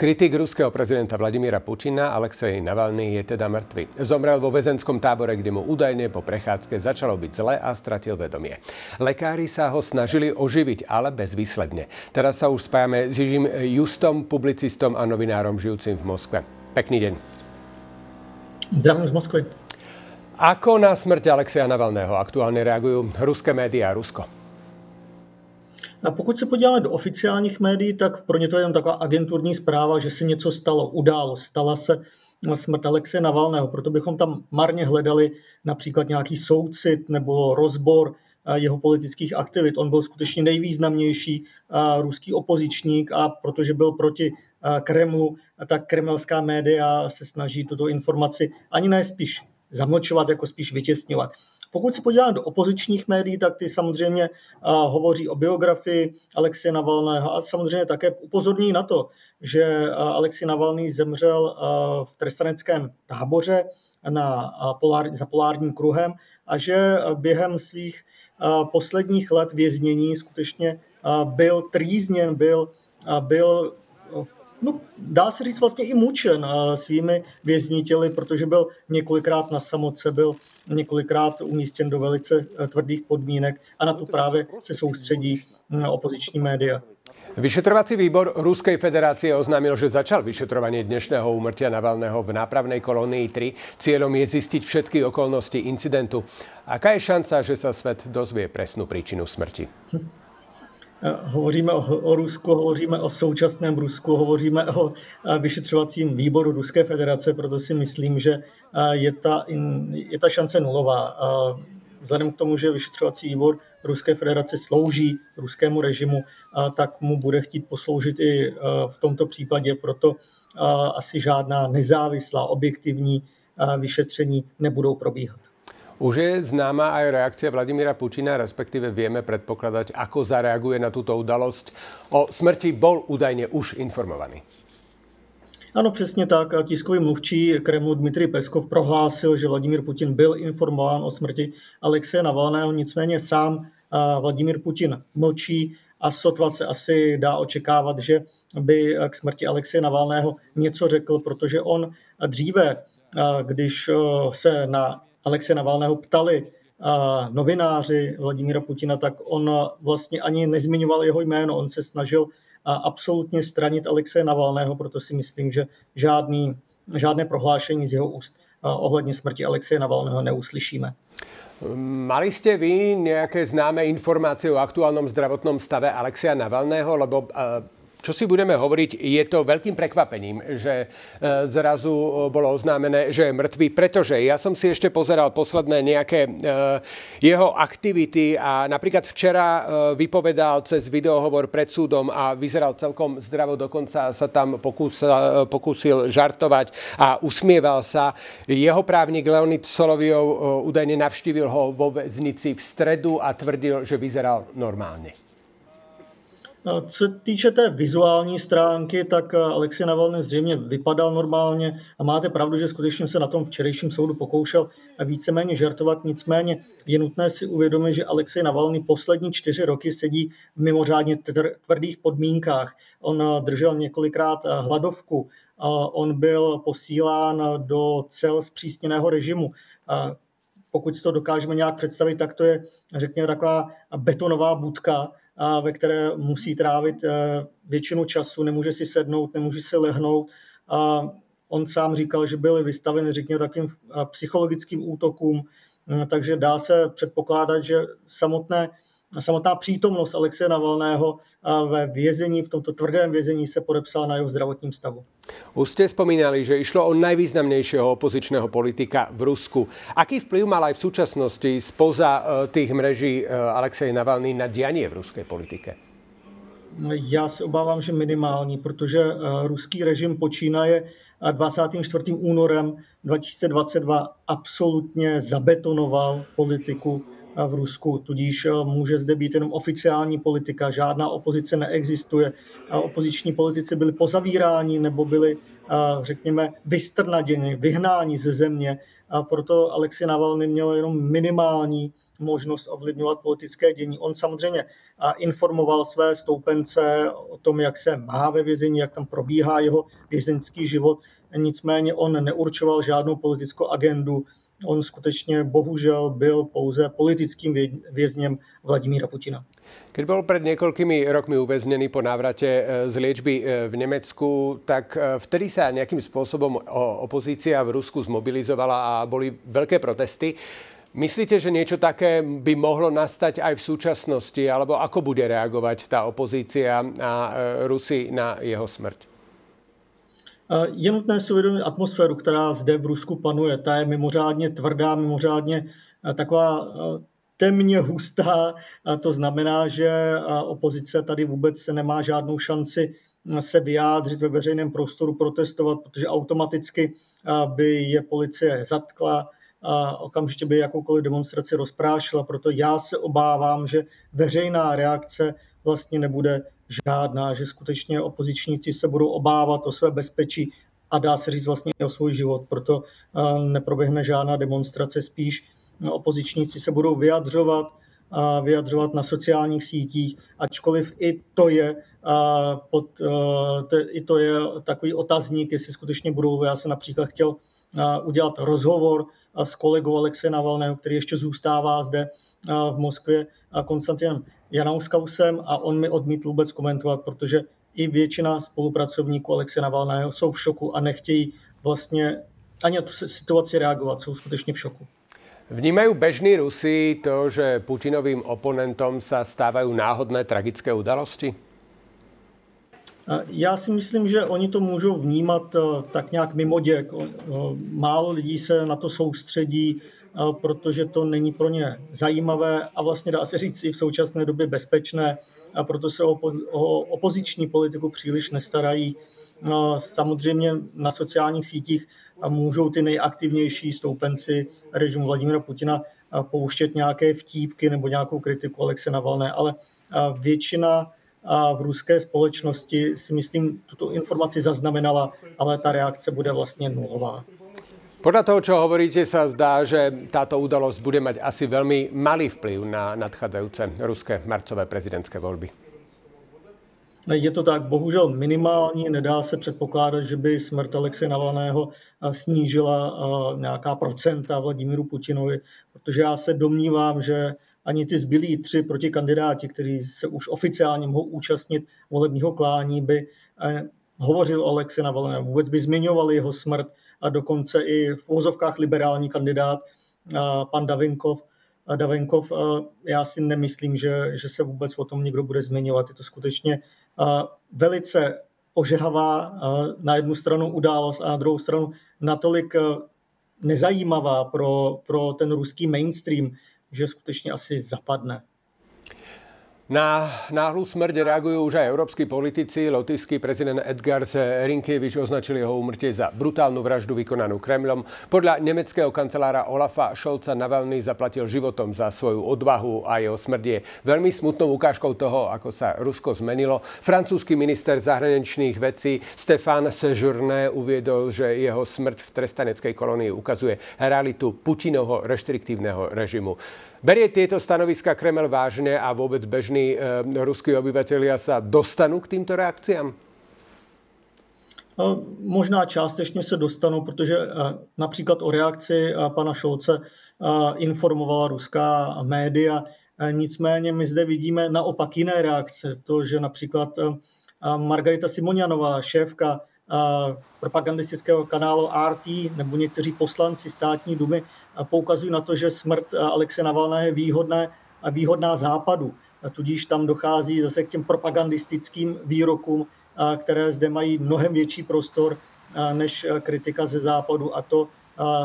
Kritik ruského prezidenta Vladimíra Putina Alexej Navalny je teda mŕtvy. Zomrel vo väzenskom tábore, kde mu údajne po prechádzke začalo byť zle a stratil vedomie. Lekári sa ho snažili oživiť, ale bezvýsledne. Teraz sa už spájame s Jižím Justom, publicistom a novinárom žijúcim v Moskve. Pekný deň. Zdravím z Moskvy. Ako na smrť Alexeja Navalného aktuálne reagujú ruské médiá a Rusko? A pokud se podíváme do oficiálních médií, tak pro ně to je jen taková agenturní zpráva, že se něco stalo, událo, stala se smrt Alexe Navalného. Proto bychom tam marně hledali například nějaký soucit nebo rozbor eh, jeho politických aktivit. On byl skutečně nejvýznamnější eh, ruský opozičník a protože byl proti eh, Kremlu, tak kremelská média se snaží tuto informaci ani ne spíš zamlčovat, jako spíš vytěsňovat. Pokud se podíváme do opozičních médií, tak ty samozřejmě hovoří o biografii Alexie Navalného a samozřejmě také upozorní na to, že Alexej Navalný zemřel v trestaneckém táboře na polár, za polárním kruhem a že během svých posledních let věznění skutečně byl trýzněn, byl, byl no, dá se říct vlastně i mučen svými vězní těly, protože byl několikrát na samotce, byl několikrát umístěn do velice eh, tvrdých podmínek a na to právě se soustředí hm, opoziční média. Vyšetrovací výbor Ruskej federácie oznámil, že začal vyšetrovanie dnešného úmrtia Navalného v nápravnej kolónii 3. Cieľom je zistiť všetky okolnosti incidentu. Aká je šanca, že sa svet dozvie presnú príčinu smrti? Hm. Eh, hovoříme o, o Rusku, hovoříme o současném Rusku, hovoříme o eh, vyšetřovacím výboru Ruské federace, proto si myslím, že eh, je ta, je ta šance nulová. Vzhledem k tomu, že vyšetřovací výbor Ruské federace slouží ruskému režimu, tak mu bude chtít posloužit i v tomto případě, proto asi žádná nezávislá, objektivní vyšetření nebudou probíhat. Už je známa aj reakcia Vladimíra Putina, respektíve vieme predpokladať, ako zareaguje na túto udalosť. O smrti bol údajne už informovaný. Ano, přesně tak. Tiskový mluvčí Kremlu Dmitrij Peskov prohlásil, že Vladimír Putin byl informován o smrti Alexeje Navalného, nicméně sám Vladimír Putin mlčí a sotva se asi dá očekávat, že by k smrti Alexeje Navalného něco řekl, protože on dříve, když se na Alexe Navalného ptali a novináři Vladimíra Putina, tak on vlastně ani nezmiňoval jeho jméno. On se snažil absolutně stranit Alexe Navalného, proto si myslím, že žádný, žádné prohlášení z jeho úst ohledně smrti Alexe Navalného neuslyšíme. Mali ste vy nejaké známe informácie o aktuálnom zdravotnom stave Alexia Navalného? Lebo čo si budeme hovoriť, je to veľkým prekvapením, že e, zrazu e, bolo oznámené, že je mŕtvý, pretože ja som si ešte pozeral posledné nejaké e, jeho aktivity a napríklad včera vypovedal cez videohovor pred súdom a vyzeral celkom zdravo, dokonca sa tam pokúsil, pokúsil žartovať a usmieval sa. Jeho právnik Leonid Soloviov údajne navštívil ho vo väznici v stredu a tvrdil, že vyzeral normálne. Co týče té vizuální stránky, tak eh, Alexej Navalny zřejmě vypadal normálně a máte pravdu, že skutečně se na tom včerejším soudu pokoušel víceméně žartovat. Nicméně je nutné si uvědomit, že Alexej Navalny poslední čtyři roky sedí v mimořádně tvrdých podmínkách. On eh, držel několikrát eh, hladovku, on byl posílán do cel zpřísněného režimu pokud si to dokážeme nějak představit, tak to je, řekněme, taková betonová budka, ve které musí trávit eh, většinu času, nemůže si sednout, nemůže si lehnout. A on sám říkal, že byl vystaven, řekněme, takým eh, psychologickým útokům, hm, takže dá se předpokládat, že samotné samotná přítomnost Alexeje Navalného ve vězení, v tomto tvrdém vězení se podepsala na jeho zdravotním stavu. Už ste spomínali, že išlo o najvýznamnejšieho opozičného politika v Rusku. Aký vplyv mal aj v súčasnosti spoza e, tých mreží e, Alexej Navalný na dianie v ruskej politike? Já se obávám, že minimální, protože e, ruský režim počínaje 24. únorem 2022 absolutně zabetonoval politiku v Rusku, tudíž eh, může zde být jenom oficiální politika, žádná opozice neexistuje. Opoziční politici byli pozavíráni nebo byli, eh, řekněme, vystrnaděni, vyhnáni ze země. A proto Alexej Navalny měl jenom minimální možnost ovlivňovat politické dění. On samozřejmě informoval své stoupence o tom, jak se má ve vězení, jak tam probíhá jeho vězeňský život, nicméně on neurčoval žádnou politickou agendu, on skutečně bohužel byl pouze politickým vězněm Vladimíra Putina. Keď bol pred niekoľkými rokmi uväznený po návrate e, z liečby e, v Nemecku, tak e, vtedy sa nejakým spôsobom opozícia v Rusku zmobilizovala a boli veľké protesty. Myslíte, že niečo také by mohlo nastať aj v súčasnosti, alebo ako bude reagovať tá opozícia a Rusi na jeho smrť? Je nutné si uvědomit atmosféru, která zde v Rusku panuje. Ta je mimořádně tvrdá, mimořádně taková temně hustá. To znamená, že opozice tady vůbec nemá žádnou šanci se vyjádřit ve veřejném prostoru, protestovat, protože automaticky by je policie zatkla, a okamžitě by jakoukoliv demonstraci rozprášila. Proto já se obávám, že veřejná reakce vlastně nebude žádná, že skutečně opozičníci se budou obávat o své bezpečí a dá se říct vlastně o svůj život. Proto neproběhne žádná demonstrace, spíš opozičníci se budou vyjadřovat, a vyjadřovat na sociálních sítích, ačkoliv i to je, a pod, i to je takový otazník, jestli skutečně budou. Já jsem například chtěl udělat rozhovor s kolegou Alexeje Navalného, který ještě zůstává zde v Moskvě, Konstantinem Janauskausem a on mi odmítl vůbec komentovat, protože i většina spolupracovníků Alexe Navalného jsou v šoku a nechtějí vlastně ani na tu situaci reagovat, jsou skutečně v šoku. Vnímajú bežní Rusi to, že Putinovým oponentom sa stávajú náhodné tragické udalosti? Já si myslím, že oni to můžou vnímat eh, tak nějak mimo děk. Málo lidí se na to soustředí, eh, protože to není pro ně zajímavé a vlastně dá se říct i v současné době bezpečné a proto se o, opoziční politiku příliš nestarají. Samozřejmě na sociálních sítích můžou ty nejaktivnější stoupenci režimu Vladimira Putina pouštět nějaké vtípky nebo nějakou kritiku Alexe Navalné, ale většina v ruské společnosti si myslím tuto informaci zaznamenala, ale ta reakce bude vlastně nulová. Podľa toho, čo hovoríte, sa zdá, že táto udalosť bude mať asi veľmi malý vplyv na nadchádzajúce ruské marcové prezidentské voľby. Je to tak bohužel minimální, nedá se předpokládat, že by smrt Alexe Navalného snížila nějaká procenta Vladimíru Putinovi, protože já se domnívám, že ani ty zbylí tři protikandidáti, kteří se už oficiálně mohou účastnit volebního klání, by eh, hovořil o Alexe Navalného, vůbec by zmiňovali jeho smrt a dokonce i v úzovkách liberální kandidát pan Davinkov Davenkov, já si nemyslím, že, že se vůbec o tom někdo bude zmiňovat. Je to skutečně velice ožehavá na jednu stranu událost a na druhou stranu natolik nezajímavá pro, pro ten ruský mainstream, že skutečně asi zapadne. Na náhlu smrť reagujú už aj európsky politici. Lotyský prezident Edgars Rinkievič označil jeho úmrtie za brutálnu vraždu vykonanú Kremlom. Podľa nemeckého kancelára Olafa Scholza Navalny zaplatil životom za svoju odvahu a jeho smrť je veľmi smutnou ukážkou toho, ako sa Rusko zmenilo. Francúzsky minister zahraničných vecí Stefan Sejourné uviedol, že jeho smrť v trestaneckej kolónii ukazuje realitu Putinovho reštriktívneho režimu. Berie tieto stanoviska Kreml vážne a vôbec bežní e, ruskí obyvatelia sa dostanú k týmto reakciám? No, možná částečně se dostanou, protože e, například o reakci pana Šolce informovala ruská média. Nicméně my zde vidíme naopak jiné reakce. To, že například Margarita Simonianová, šéfka propagandistického kanálu RT nebo někteří poslanci státní dumy poukazují na to, že smrt Alexe Navalného je výhodné a výhodná západu. Tudíž tam dochází zase k těm propagandistickým výrokům, které zde mají mnohem větší prostor než kritika ze západu a to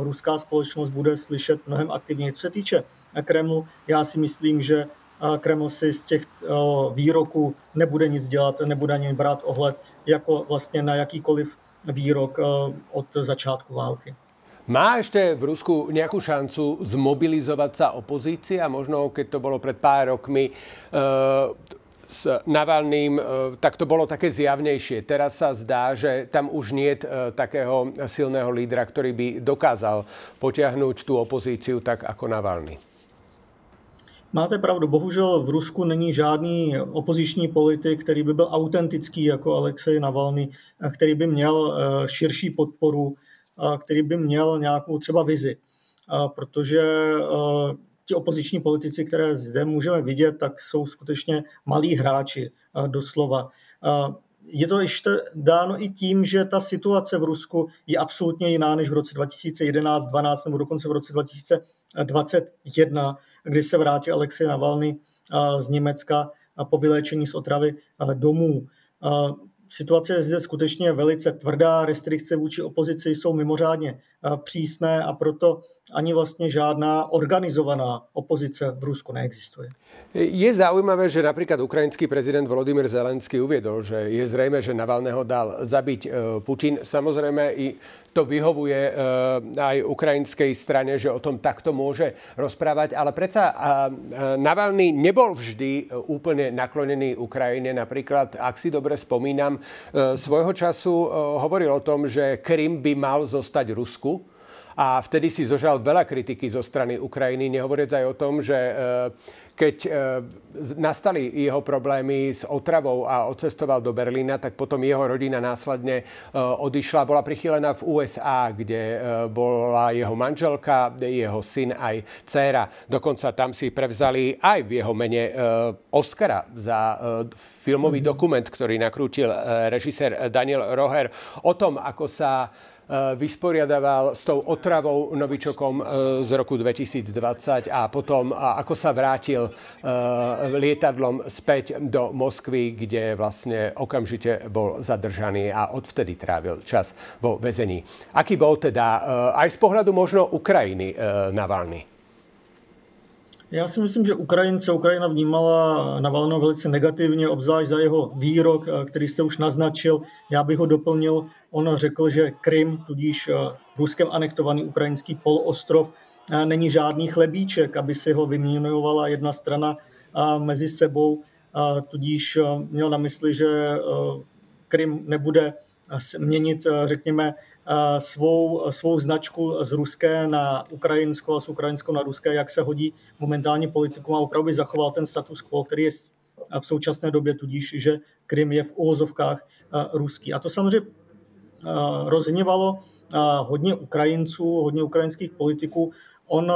ruská společnost bude slyšet mnohem aktivněji. Co se týče Kremlu, já si myslím, že Kreml si z těch výroků nebude nic dělat, nebude ani brát ohled jako vlastně na jakýkoliv výrok od začátku války. Má ešte v Rusku nejakú šancu zmobilizovať sa opozícia? Možno, keď to bolo pred pár rokmi e, s Navalným, e, tak to bolo také zjavnejšie. Teraz sa zdá, že tam už nie je takého silného lídra, ktorý by dokázal potiahnuť tú opozíciu tak ako Navalny. Máte pravdu, bohužel v Rusku není žádný opoziční politik, který by byl autentický jako Alexej Navalny, který by měl eh, širší podporu, který by měl nějakou třeba vizi. Protože eh, ti opoziční politici, které zde můžeme vidět, tak jsou skutečně malí hráči eh, doslova. Je to ještě dáno i tím, že ta situace v Rusku je absolutně jiná než v roce 2011, 12 nebo dokonce v roce 2021, kdy se vrátil Alexej Navalny z Německa po vyléčení z otravy domů. Situace je zde skutečně velice tvrdá, restrikce vůči opozici jsou mimořádně přísné a proto ani vlastně žádná organizovaná opozice v Rusku neexistuje. Je zaujímavé, že napríklad ukrajinský prezident Volodymyr Zelenský uviedol, že je zrejme, že Navalného dal zabiť e, Putin. Samozrejme i to vyhovuje e, aj ukrajinskej strane, že o tom takto môže rozprávať, ale predsa e, Navalny nebol vždy úplne naklonený Ukrajine. Napríklad, ak si dobre spomínam, svojho času hovoril o tom, že Krym by mal zostať Rusku a vtedy si zožal veľa kritiky zo strany Ukrajiny, nehovoriac aj o tom, že keď e, nastali jeho problémy s otravou a odcestoval do Berlína, tak potom jeho rodina následne e, odišla, bola prichýlená v USA, kde bola jeho manželka, jeho syn aj dcéra. Dokonca tam si prevzali aj v jeho mene Oscara za filmový mm-hmm. dokument, ktorý nakrútil režisér Daniel Roher o tom, ako sa Eh, vysporiadaval s tou otravou novičokom eh, z roku 2020 a potom ako sa vrátil eh, lietadlom späť do Moskvy, kde vlastne okamžite bol zadržaný a odvtedy trávil čas vo väzení. Aký bol teda aj z pohľadu možno Ukrajiny Navalny? Já si myslím, že Ukrajince Ukrajina vnímala Navalno velice negativně, obzvlášť za jeho výrok, eh, který jste už naznačil. Já bych ho doplnil. On řekl, že Krym, tudíž eh, Ruskem anektovaný ukrajinský poloostrov, eh, není žádný chlebíček, aby si ho vyměňovala jedna strana mezi sebou. Tudíž měl na mysli, že Krym nebude měnit, řekněme, svou, svou značku z ruské na ukrajinskou a z ukrajinskou na ruské, jak se hodí momentálně politikům a opravdu zachoval ten status quo, který je v současné době tudíž, že Krym je v uvozovkách ruský. A to samozřejmě rozhněvalo hodně Ukrajinců, hodně ukrajinských politiků. On,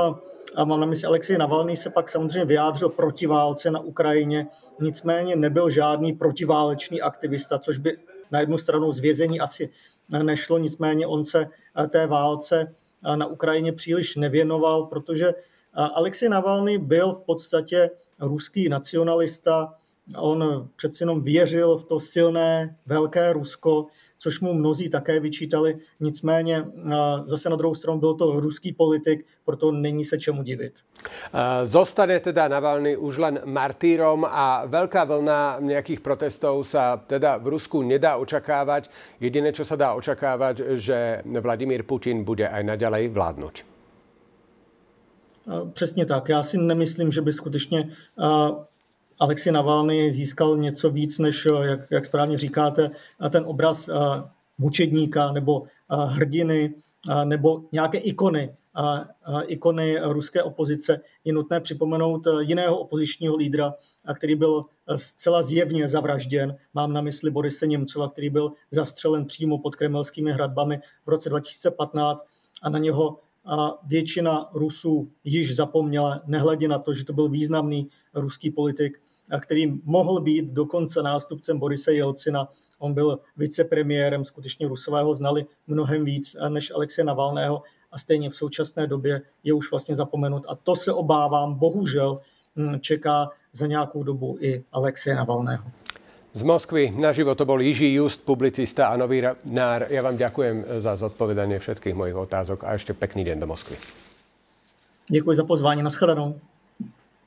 mám na mysli Alexej Navalny, se pak samozřejmě vyjádřil proti válce na Ukrajině, nicméně nebyl žádný protiválečný aktivista, což by na jednu stranu z vězení asi nešlo, nicméně on se eh, té válce eh, na Ukrajině příliš nevěnoval, protože eh, Alexej Navalny byl v podstatě ruský nacionalista, on přeci jenom věřil v to silné, velké Rusko, což mu mnozí také vyčítali. Nicméně zase na druhou stranu byl to ruský politik, proto není se čemu divit. Zostane teda Navalny už len martýrom a veľká vlna nejakých protestov sa teda v Rusku nedá očakávať. Jediné, čo sa dá očakávať, že Vladimír Putin bude aj naďalej vládnuť. Přesně tak. Já si nemyslím, že by skutečně Alexej Navalny získal něco víc, než, eh, jak, jak správně říkáte, ten obraz eh, mučedníka nebo eh, hrdiny nebo nějaké ikony, ikony ruské opozice. Je nutné připomenout jiného opozičního lídra, který byl zcela zjevně zavražděn. Mám na mysli Borise Němcova, který byl zastřelen přímo pod kremelskými hradbami v roce 2015 a na něho a většina Rusů již zapomněla, nehledě na to, že to byl významný ruský politik, který mohl být dokonce nástupcem Borise Jelcina. On byl vicepremiérem, skutečně Rusové ho znali mnohem víc než Alexe Navalného a stejně v současné době je už vlastně zapomenut. A to se obávám, bohužel hm, čeká za nějakou dobu i Alexe Navalného. Z Moskvy naživo to bol Jiží Just, publicista a novinár. Ja vám ďakujem za zodpovedanie všetkých mojich otázok a ešte pekný deň do Moskvy. Děkuji za pozvání, nashledanou.